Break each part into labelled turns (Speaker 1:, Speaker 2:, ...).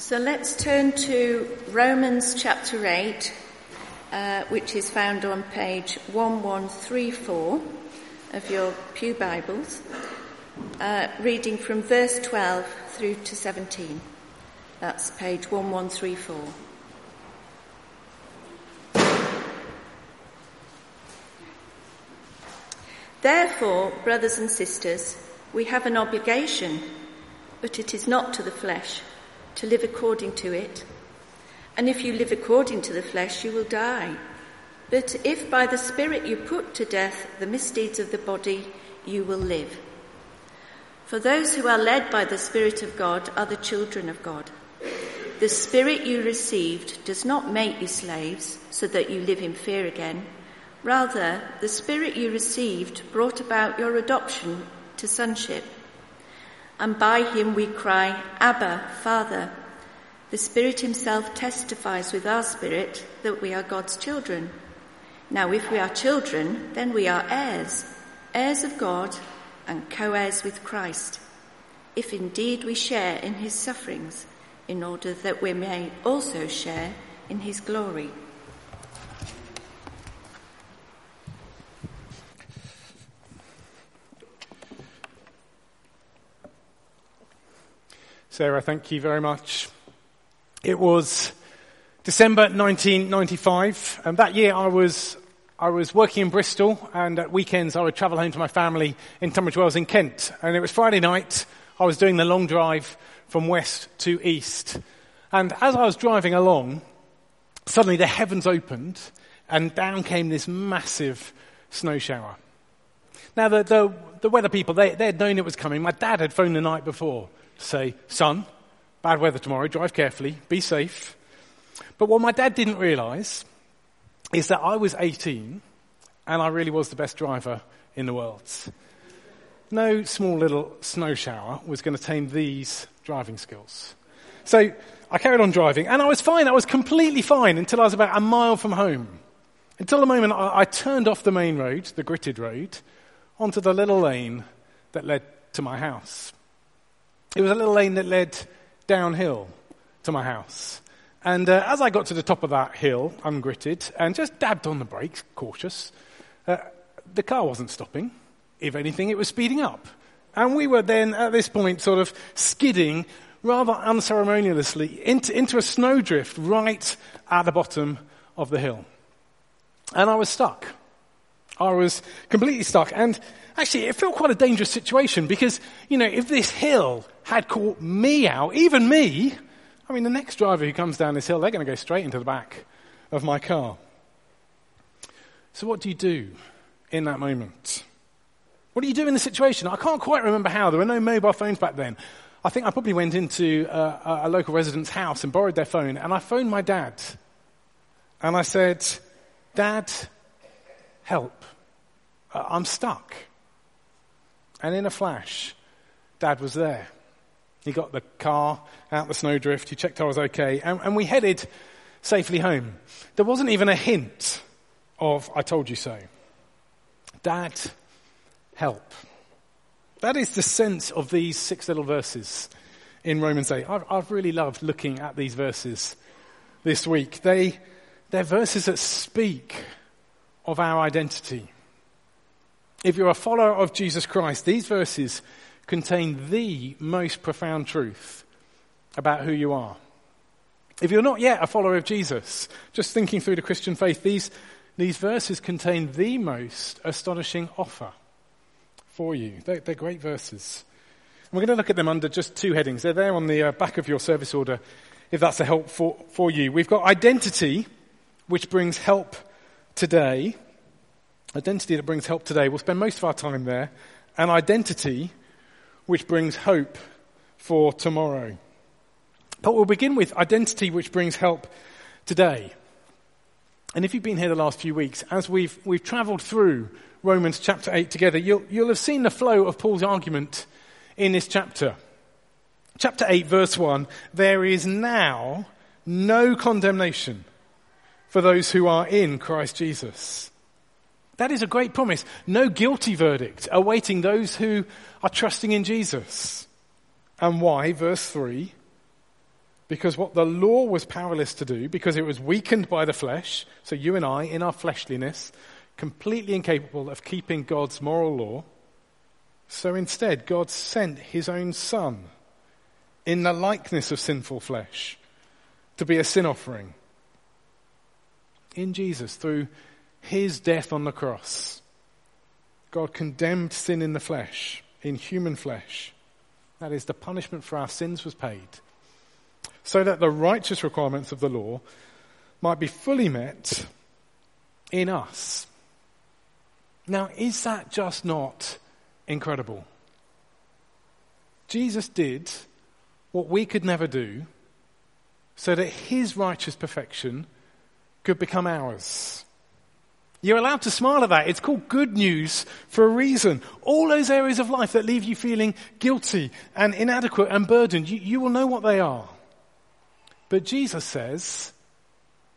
Speaker 1: So let's turn to Romans chapter 8, uh, which is found on page 1134 of your Pew Bibles, uh, reading from verse 12 through to 17. That's page 1134. Therefore, brothers and sisters, we have an obligation, but it is not to the flesh, to live according to it. And if you live according to the flesh, you will die. But if by the Spirit you put to death the misdeeds of the body, you will live. For those who are led by the Spirit of God are the children of God. The Spirit you received does not make you slaves so that you live in fear again. Rather, the Spirit you received brought about your adoption to sonship. And by him we cry, Abba, Father. The Spirit himself testifies with our spirit that we are God's children. Now, if we are children, then we are heirs, heirs of God and co-heirs with Christ, if indeed we share in his sufferings, in order that we may also share in his glory.
Speaker 2: Sarah, thank you very much. It was December 1995, and that year I was, I was working in Bristol, and at weekends I would travel home to my family in Tunbridge Wells in Kent. And it was Friday night, I was doing the long drive from west to east. And as I was driving along, suddenly the heavens opened, and down came this massive snow shower. Now, the, the, the weather people, they, they had known it was coming. My dad had phoned the night before say, son, bad weather tomorrow, drive carefully, be safe. But what my dad didn't realize is that I was 18 and I really was the best driver in the world. No small little snow shower was going to tame these driving skills. So I carried on driving and I was fine. I was completely fine until I was about a mile from home. Until the moment I, I turned off the main road, the gritted road, onto the little lane that led to my house. It was a little lane that led downhill to my house. And uh, as I got to the top of that hill, ungritted, and just dabbed on the brakes, cautious, uh, the car wasn't stopping. If anything, it was speeding up. And we were then, at this point, sort of skidding rather unceremoniously into, into a snowdrift right at the bottom of the hill. And I was stuck. I was completely stuck. And actually, it felt quite a dangerous situation because, you know, if this hill had caught me out, even me, I mean, the next driver who comes down this hill, they're going to go straight into the back of my car. So, what do you do in that moment? What do you do in the situation? I can't quite remember how. There were no mobile phones back then. I think I probably went into a, a local resident's house and borrowed their phone, and I phoned my dad. And I said, Dad, help. Uh, I'm stuck. And in a flash, Dad was there. He got the car out the snowdrift, he checked I was okay, and, and we headed safely home. There wasn't even a hint of, I told you so. Dad, help. That is the sense of these six little verses in Romans 8. I've, I've really loved looking at these verses this week. They, they're verses that speak of our identity. If you're a follower of Jesus Christ, these verses contain the most profound truth about who you are. If you're not yet a follower of Jesus, just thinking through the Christian faith, these, these verses contain the most astonishing offer for you. They're, they're great verses. And we're going to look at them under just two headings. They're there on the uh, back of your service order, if that's a help for, for you. We've got identity, which brings help today. Identity that brings help today. We'll spend most of our time there. And identity which brings hope for tomorrow. But we'll begin with identity which brings help today. And if you've been here the last few weeks, as we've, we've traveled through Romans chapter 8 together, you'll, you'll have seen the flow of Paul's argument in this chapter. Chapter 8, verse 1 there is now no condemnation for those who are in Christ Jesus. That is a great promise. No guilty verdict awaiting those who are trusting in Jesus. And why? Verse 3 Because what the law was powerless to do, because it was weakened by the flesh, so you and I, in our fleshliness, completely incapable of keeping God's moral law, so instead God sent his own Son in the likeness of sinful flesh to be a sin offering. In Jesus, through his death on the cross, God condemned sin in the flesh, in human flesh. That is, the punishment for our sins was paid so that the righteous requirements of the law might be fully met in us. Now, is that just not incredible? Jesus did what we could never do so that his righteous perfection could become ours. You're allowed to smile at that. It's called good news for a reason. All those areas of life that leave you feeling guilty and inadequate and burdened, you, you will know what they are. But Jesus says,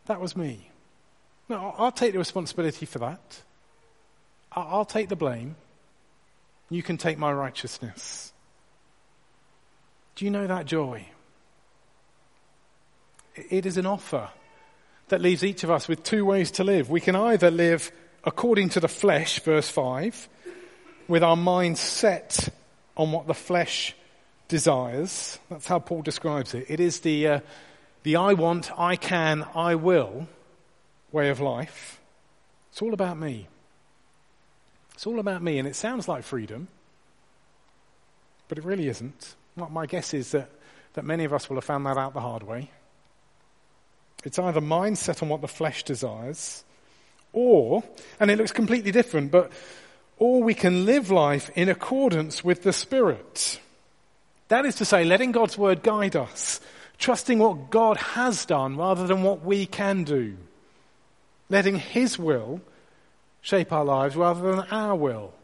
Speaker 2: that was me. No, I'll take the responsibility for that. I'll take the blame. You can take my righteousness. Do you know that joy? It is an offer that leaves each of us with two ways to live. We can either live according to the flesh, verse 5, with our minds set on what the flesh desires. That's how Paul describes it. It is the, uh, the I want, I can, I will way of life. It's all about me. It's all about me, and it sounds like freedom, but it really isn't. My guess is that, that many of us will have found that out the hard way. It's either mind set on what the flesh desires, or, and it looks completely different, but, or we can live life in accordance with the Spirit. That is to say, letting God's word guide us, trusting what God has done rather than what we can do, letting His will shape our lives rather than our will,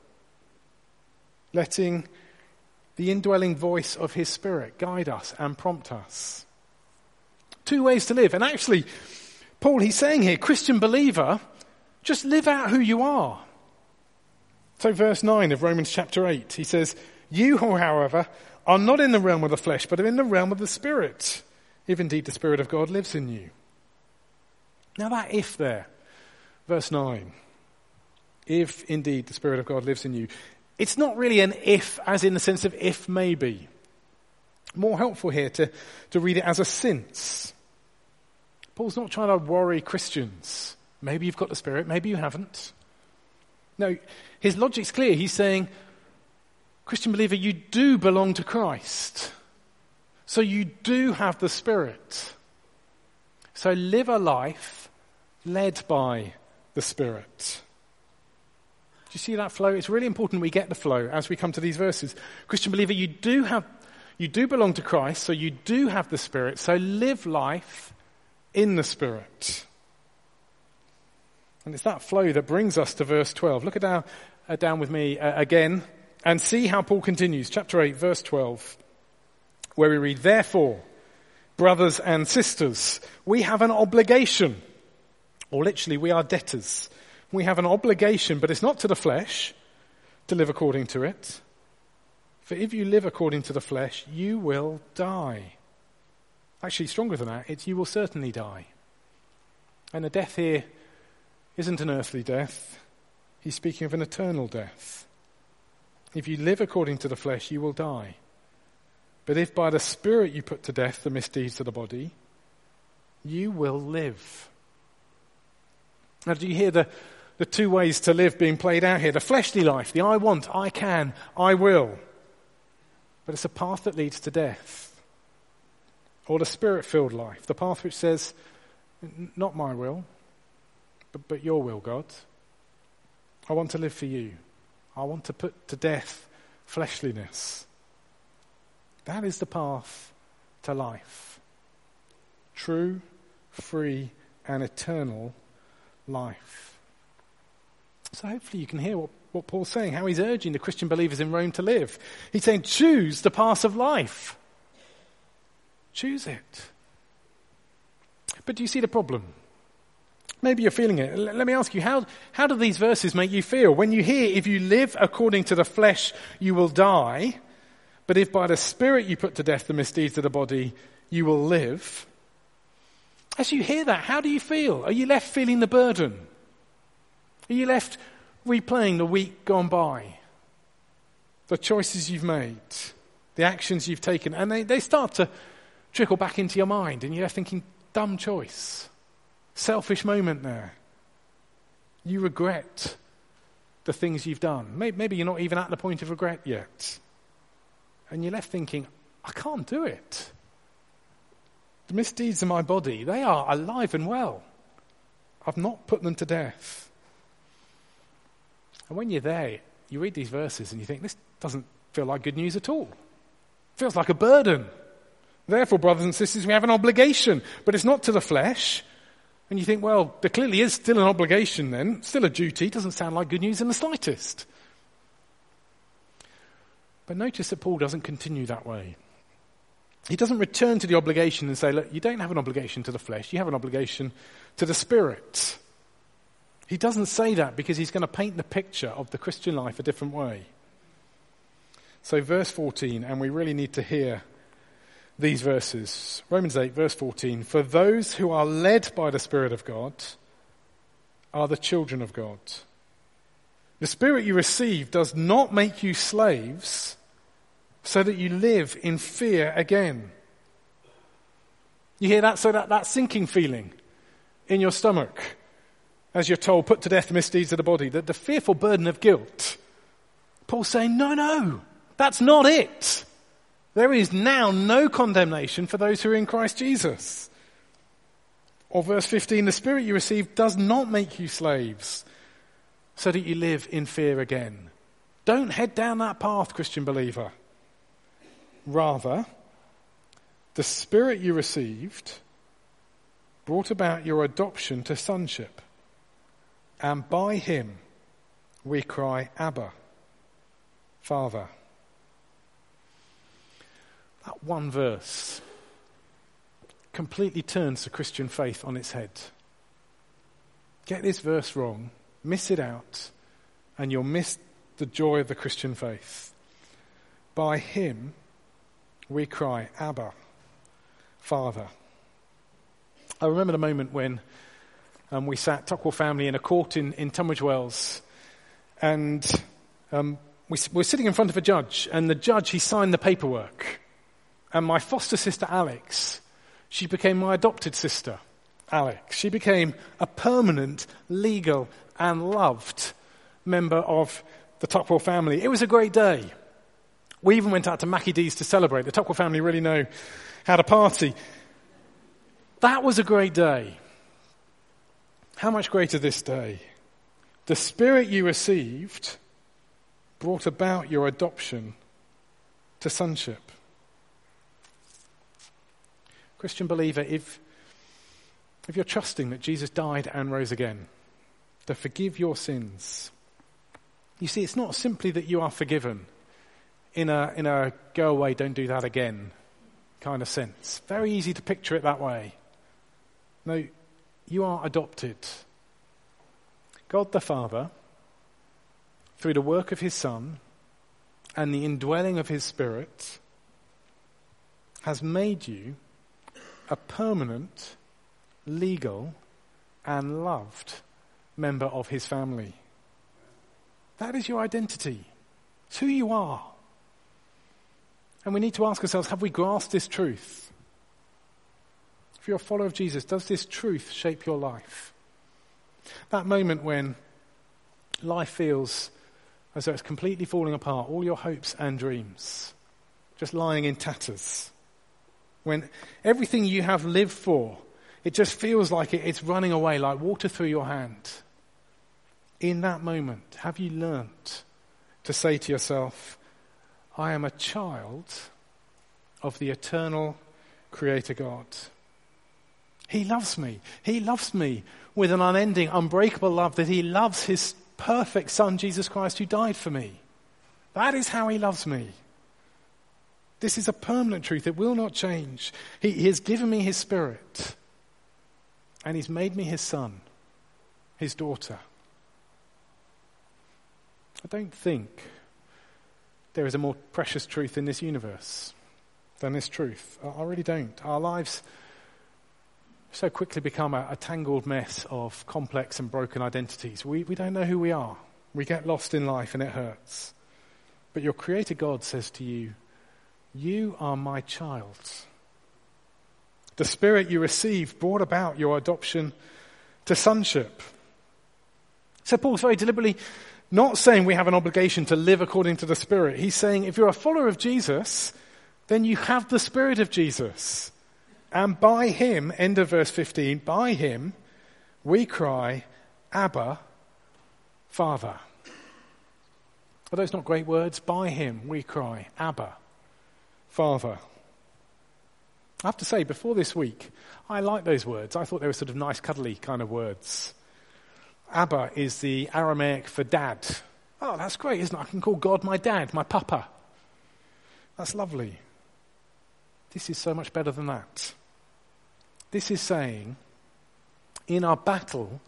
Speaker 2: letting the indwelling voice of His Spirit guide us and prompt us. Two ways to live. And actually, Paul, he's saying here, Christian believer, just live out who you are. So, verse 9 of Romans chapter 8, he says, You, however, are not in the realm of the flesh, but are in the realm of the Spirit, if indeed the Spirit of God lives in you. Now, that if there, verse 9, if indeed the Spirit of God lives in you, it's not really an if as in the sense of if maybe. More helpful here to, to read it as a since. Paul's not trying to worry Christians. Maybe you've got the Spirit, maybe you haven't. No, his logic's clear. He's saying, Christian believer, you do belong to Christ. So you do have the Spirit. So live a life led by the Spirit. Do you see that flow? It's really important we get the flow as we come to these verses. Christian believer, you do have, you do belong to Christ, so you do have the Spirit. So live life in the Spirit. And it's that flow that brings us to verse 12. Look at down, uh, down with me uh, again and see how Paul continues. Chapter 8, verse 12, where we read, Therefore, brothers and sisters, we have an obligation, or literally, we are debtors. We have an obligation, but it's not to the flesh to live according to it. For if you live according to the flesh, you will die. Actually, stronger than that, it's you will certainly die. And the death here isn't an earthly death. He's speaking of an eternal death. If you live according to the flesh, you will die. But if by the Spirit you put to death the misdeeds of the body, you will live. Now, do you hear the, the two ways to live being played out here? The fleshly life, the I want, I can, I will. But it's a path that leads to death. Or the spirit filled life, the path which says, Not my will, but, but your will, God. I want to live for you. I want to put to death fleshliness. That is the path to life. True, free, and eternal life. So hopefully you can hear what, what Paul's saying, how he's urging the Christian believers in Rome to live. He's saying, choose the path of life. Choose it. But do you see the problem? Maybe you're feeling it. Let me ask you, how, how do these verses make you feel? When you hear, if you live according to the flesh, you will die, but if by the Spirit you put to death the misdeeds of the body, you will live. As you hear that, how do you feel? Are you left feeling the burden? Are you left replaying the week gone by? The choices you've made, the actions you've taken, and they, they start to trickle back into your mind, and you're thinking, dumb choice, selfish moment there. You regret the things you've done. Maybe you're not even at the point of regret yet. And you're left thinking, I can't do it. The misdeeds of my body, they are alive and well. I've not put them to death. And when you're there, you read these verses and you think, this doesn't feel like good news at all. It feels like a burden. Therefore, brothers and sisters, we have an obligation, but it's not to the flesh. And you think, well, there clearly is still an obligation then, still a duty. Doesn't sound like good news in the slightest. But notice that Paul doesn't continue that way. He doesn't return to the obligation and say, look, you don't have an obligation to the flesh, you have an obligation to the spirit. He doesn't say that because he's going to paint the picture of the Christian life a different way. So, verse 14, and we really need to hear these verses. Romans 8, verse 14. For those who are led by the Spirit of God are the children of God. The Spirit you receive does not make you slaves so that you live in fear again. You hear that? So that, that sinking feeling in your stomach as you're told, put to death the misdeeds of the body, that the fearful burden of guilt. Paul's saying, no, no, that's not it. There is now no condemnation for those who are in Christ Jesus. Or verse 15, the spirit you received does not make you slaves so that you live in fear again. Don't head down that path, Christian believer. Rather, the Spirit you received brought about your adoption to sonship. And by him we cry, Abba, Father. That one verse completely turns the Christian faith on its head. Get this verse wrong, miss it out, and you'll miss the joy of the Christian faith. By him we cry, Abba, Father. I remember the moment when um, we sat, Tuckwell family, in a court in, in Tunbridge Wells, and um, we were sitting in front of a judge, and the judge, he signed the paperwork. And my foster sister, Alex, she became my adopted sister, Alex. She became a permanent, legal, and loved member of the Tuckwell family. It was a great day. We even went out to Mackie D's to celebrate. The Tuckwell family really know how to party. That was a great day. How much greater this day? The spirit you received brought about your adoption to sonship. Christian believer, if, if you're trusting that Jesus died and rose again to forgive your sins, you see, it's not simply that you are forgiven in a, in a go away, don't do that again kind of sense. Very easy to picture it that way. No, you are adopted. God the Father, through the work of His Son and the indwelling of His Spirit, has made you a permanent, legal, and loved member of His family. That is your identity. It's who you are. And we need to ask ourselves have we grasped this truth? If you're a follower of Jesus, does this truth shape your life? That moment when life feels as though it's completely falling apart, all your hopes and dreams just lying in tatters. When everything you have lived for, it just feels like it's running away like water through your hand. In that moment, have you learnt to say to yourself, I am a child of the eternal Creator God. He loves me. He loves me with an unending, unbreakable love that He loves His perfect Son, Jesus Christ, who died for me. That is how He loves me. This is a permanent truth. It will not change. He, he has given me His Spirit, and He's made me His Son, His daughter. I don't think there is a more precious truth in this universe. than this truth. I really don't. Our lives so quickly become a, a tangled mess of complex and broken identities. We, we don't know who we are. We get lost in life and it hurts. But your Creator God says to you, You are my child. The Spirit you received brought about your adoption to sonship. So Paul's very deliberately not saying we have an obligation to live according to the Spirit. He's saying if you're a follower of Jesus, then you have the Spirit of Jesus. And by him, end of verse 15, by him we cry, Abba, Father. Are those not great words? By him we cry, Abba, Father. I have to say, before this week, I like those words. I thought they were sort of nice, cuddly kind of words. Abba is the Aramaic for dad. Oh, that's great, isn't it? I can call God my dad, my papa. That's lovely. This is so much better than that. This is saying, in our battle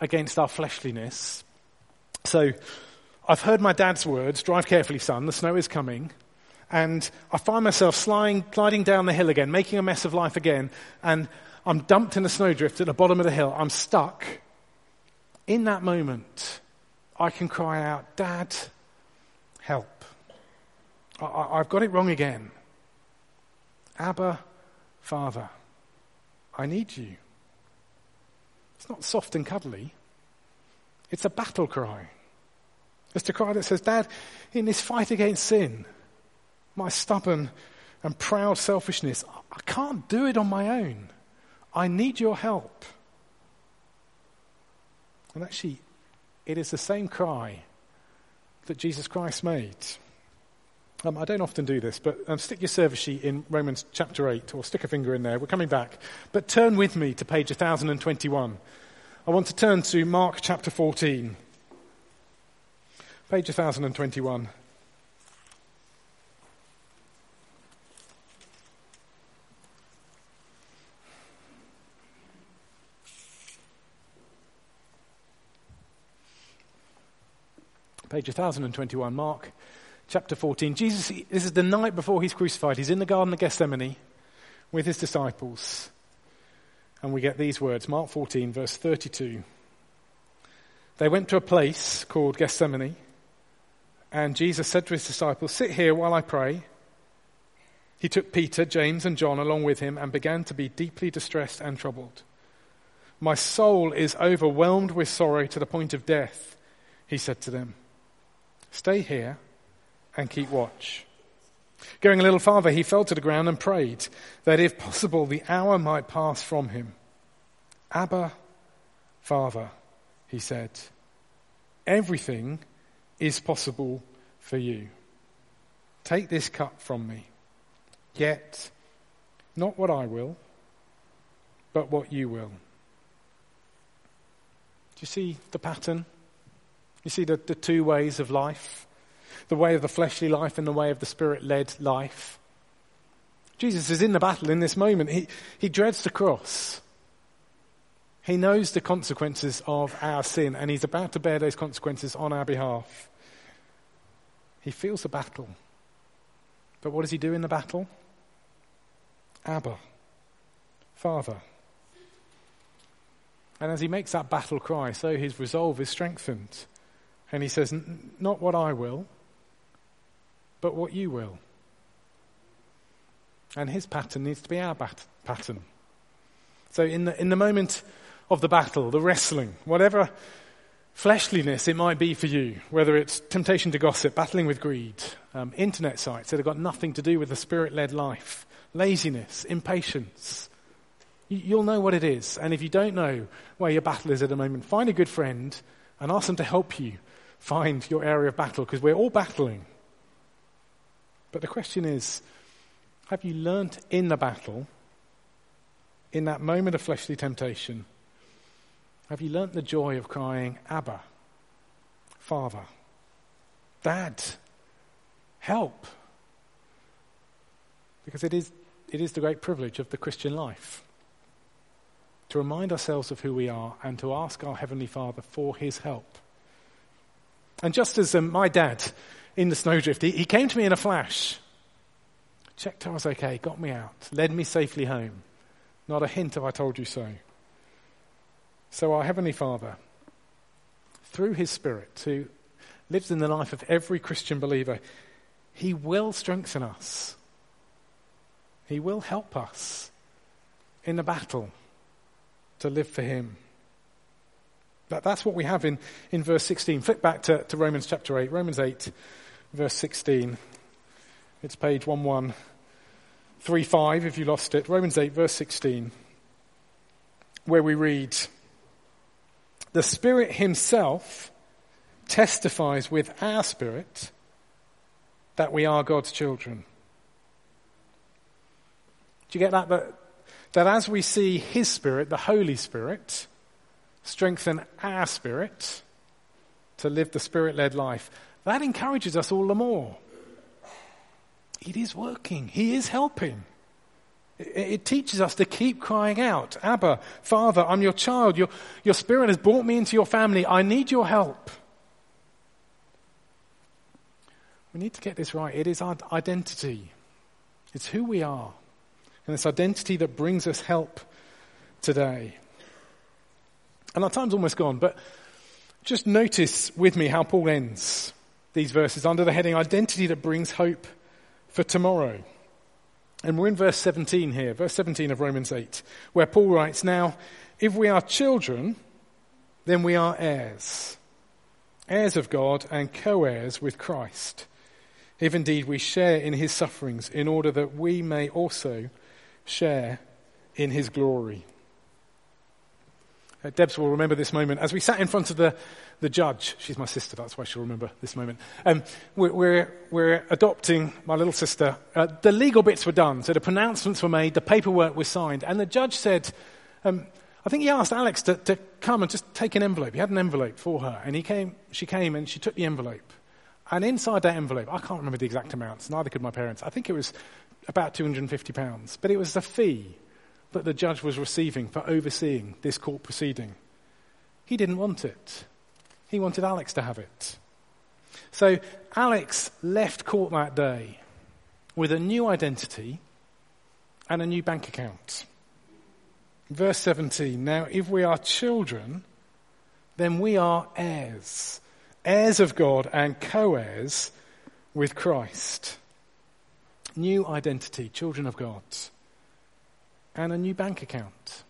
Speaker 2: against our fleshliness, so I've heard my dad's words, drive carefully, son, the snow is coming. And I find myself sliding, gliding down the hill again, making a mess of life again, and I'm dumped in a snowdrift at the bottom of the hill. I'm stuck. In that moment, I can cry out, Dad, help. I, have got it wrong again. Abba, Father, I need you. It's not soft and cuddly. It's a battle cry. It's a cry that says, Dad, in this fight against sin, my stubborn and proud selfishness, I can't do it on my own. I need your help. And actually, it is the same cry that Jesus Christ made. Um, I don't often do this, but um, stick your service sheet in Romans chapter 8 or stick a finger in there. We're coming back. But turn with me to page 1021. I want to turn to Mark chapter 14. Page 1021. Page 1021, Mark chapter 14. Jesus, this is the night before he's crucified. He's in the Garden of Gethsemane with his disciples. And we get these words Mark 14, verse 32. They went to a place called Gethsemane and Jesus said to his disciples, Sit here while I pray. He took Peter, James, and John along with him and began to be deeply distressed and troubled. My soul is overwhelmed with sorrow to the point of death, he said to them. Stay here and keep watch. Going a little farther, he fell to the ground and prayed that if possible the hour might pass from him. Abba, Father, he said, everything is possible for you. Take this cup from me. Yet, not what I will, but what you will. Do you see the pattern? You see the, the two ways of life? The way of the fleshly life and the way of the spirit led life. Jesus is in the battle in this moment. He, he dreads the cross. He knows the consequences of our sin, and he's about to bear those consequences on our behalf. He feels the battle. But what does he do in the battle? Abba, Father. And as he makes that battle cry, so his resolve is strengthened. And he says, Not what I will, but what you will. And his pattern needs to be our bat- pattern. So, in the, in the moment of the battle, the wrestling, whatever fleshliness it might be for you, whether it's temptation to gossip, battling with greed, um, internet sites that have got nothing to do with the spirit led life, laziness, impatience. You'll know what it is. And if you don't know where your battle is at the moment, find a good friend and ask them to help you find your area of battle because we're all battling. But the question is have you learnt in the battle, in that moment of fleshly temptation, have you learnt the joy of crying, Abba, Father, Dad, help? Because it is, it is the great privilege of the Christian life to remind ourselves of who we are and to ask our Heavenly Father for His help. And just as um, my dad in the snowdrift, he, he came to me in a flash. checked I was okay, got me out, led me safely home. Not a hint of I told you so. So, our Heavenly Father, through His Spirit, who lives in the life of every Christian believer, He will strengthen us. He will help us in the battle to live for Him. That, that's what we have in, in verse 16. Flip back to, to Romans chapter 8. Romans 8, verse 16. It's page 1135 if you lost it. Romans 8, verse 16, where we read, The Spirit Himself testifies with our spirit that we are God's children. Do you get that? That, that as we see His Spirit, the Holy Spirit, strengthen our spirit to live the spirit led life, that encourages us all the more. It is working, He is helping. It, it teaches us to keep crying out, Abba, Father, I'm your child. Your, your spirit has brought me into your family. I need your help. We need to get this right. It is our identity, it's who we are. And it's identity that brings us help today. And our time's almost gone, but just notice with me how Paul ends these verses under the heading Identity that brings hope for tomorrow. And we're in verse 17 here, verse 17 of Romans 8, where Paul writes, Now, if we are children, then we are heirs, heirs of God and co heirs with Christ, if indeed we share in his sufferings, in order that we may also share in his glory. Uh, Debs will remember this moment. As we sat in front of the, the judge, she's my sister, that's why she'll remember this moment. Um, we're, we're, we're, adopting my little sister. Uh, the legal bits were done, so the pronouncements were made, the paperwork was signed, and the judge said, um, I think he asked Alex to, to come and just take an envelope. He had an envelope for her, and he came, she came and she took the envelope. And inside that envelope, I can't remember the exact amounts, neither could my parents. I think it was about £250, but it was a fee that the judge was receiving for overseeing this court proceeding. He didn't want it. He wanted Alex to have it. So Alex left court that day with a new identity and a new bank account. Verse 17 Now, if we are children, then we are heirs, heirs of God and co heirs with Christ. New identity, children of God and a new bank account.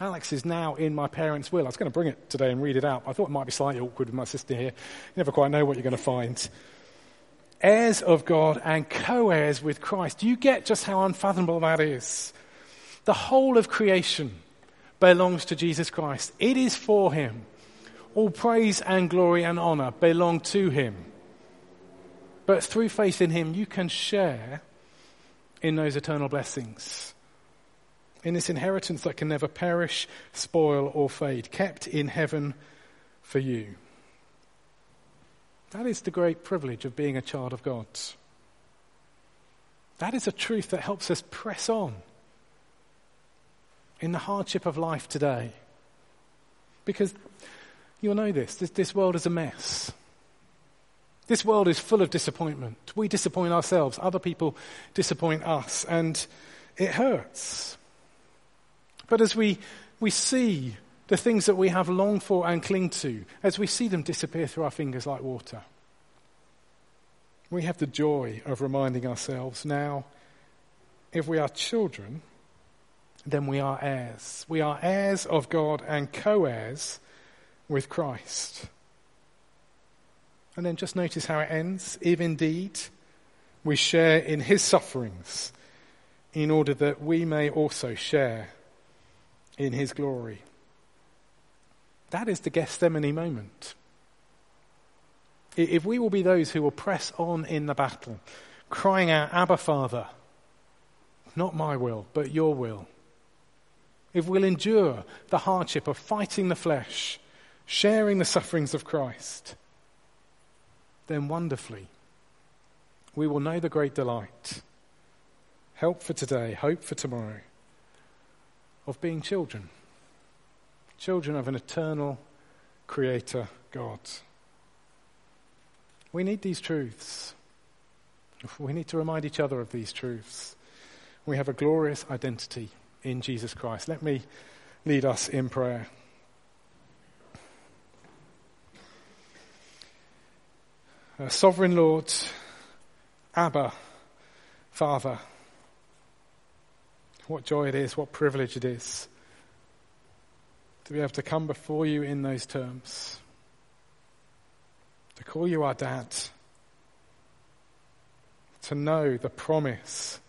Speaker 2: Alex is now in my parents' will. I was going to bring it today and read it out. I thought it might be slightly awkward with my sister here. You never quite know what you're going to find. Heirs of God and co heirs with Christ. Do you get just how unfathomable that is? The whole of creation belongs to Jesus Christ, it is for Him. All praise and glory and honor belong to Him. But through faith in Him, you can share in those eternal blessings in this inheritance that can never perish, spoil, or fade, kept in heaven for you. That is the great privilege of being a child of God. That is a truth that helps us press on in the hardship of life today. Because you'll know this, this, this world is a mess. This world is full of disappointment. We disappoint ourselves, other people disappoint us, and it hurts. But as we, we see the things that we have longed for and cling to, as we see them disappear through our fingers like water, we have the joy of reminding ourselves now, if we are children, then we are heirs. We are heirs of God and co heirs with Christ. And then just notice how it ends. If indeed we share in his sufferings, in order that we may also share in his glory. That is the Gethsemane moment. If we will be those who will press on in the battle, crying out, Abba, Father, not my will, but your will. If we'll endure the hardship of fighting the flesh, sharing the sufferings of Christ, then wonderfully, we will know the great delight. Help for today, hope for tomorrow of being children. Children of an eternal Creator God. We need these truths. We need to remind each other of these truths. We have a glorious identity in Jesus Christ. Let me lead us in prayer. Uh, Sovereign Lord, Abba, Father, what joy it is, what privilege it is to be able to come before you in those terms, to call you our dad, to know the promise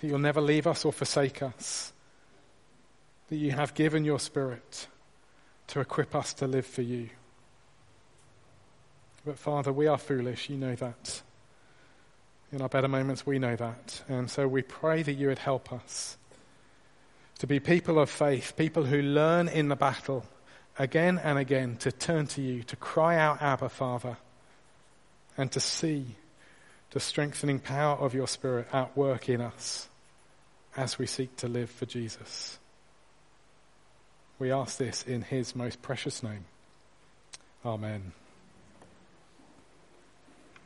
Speaker 2: that you'll never leave us or forsake us, that you have given your Spirit to equip us to live for you. But Father, we are foolish, you know that. In our better moments, we know that. And so we pray that you would help us to be people of faith, people who learn in the battle again and again to turn to you, to cry out, Abba, Father, and to see the strengthening power of your Spirit at work in us as we seek to live for Jesus. We ask this in his most precious name. Amen.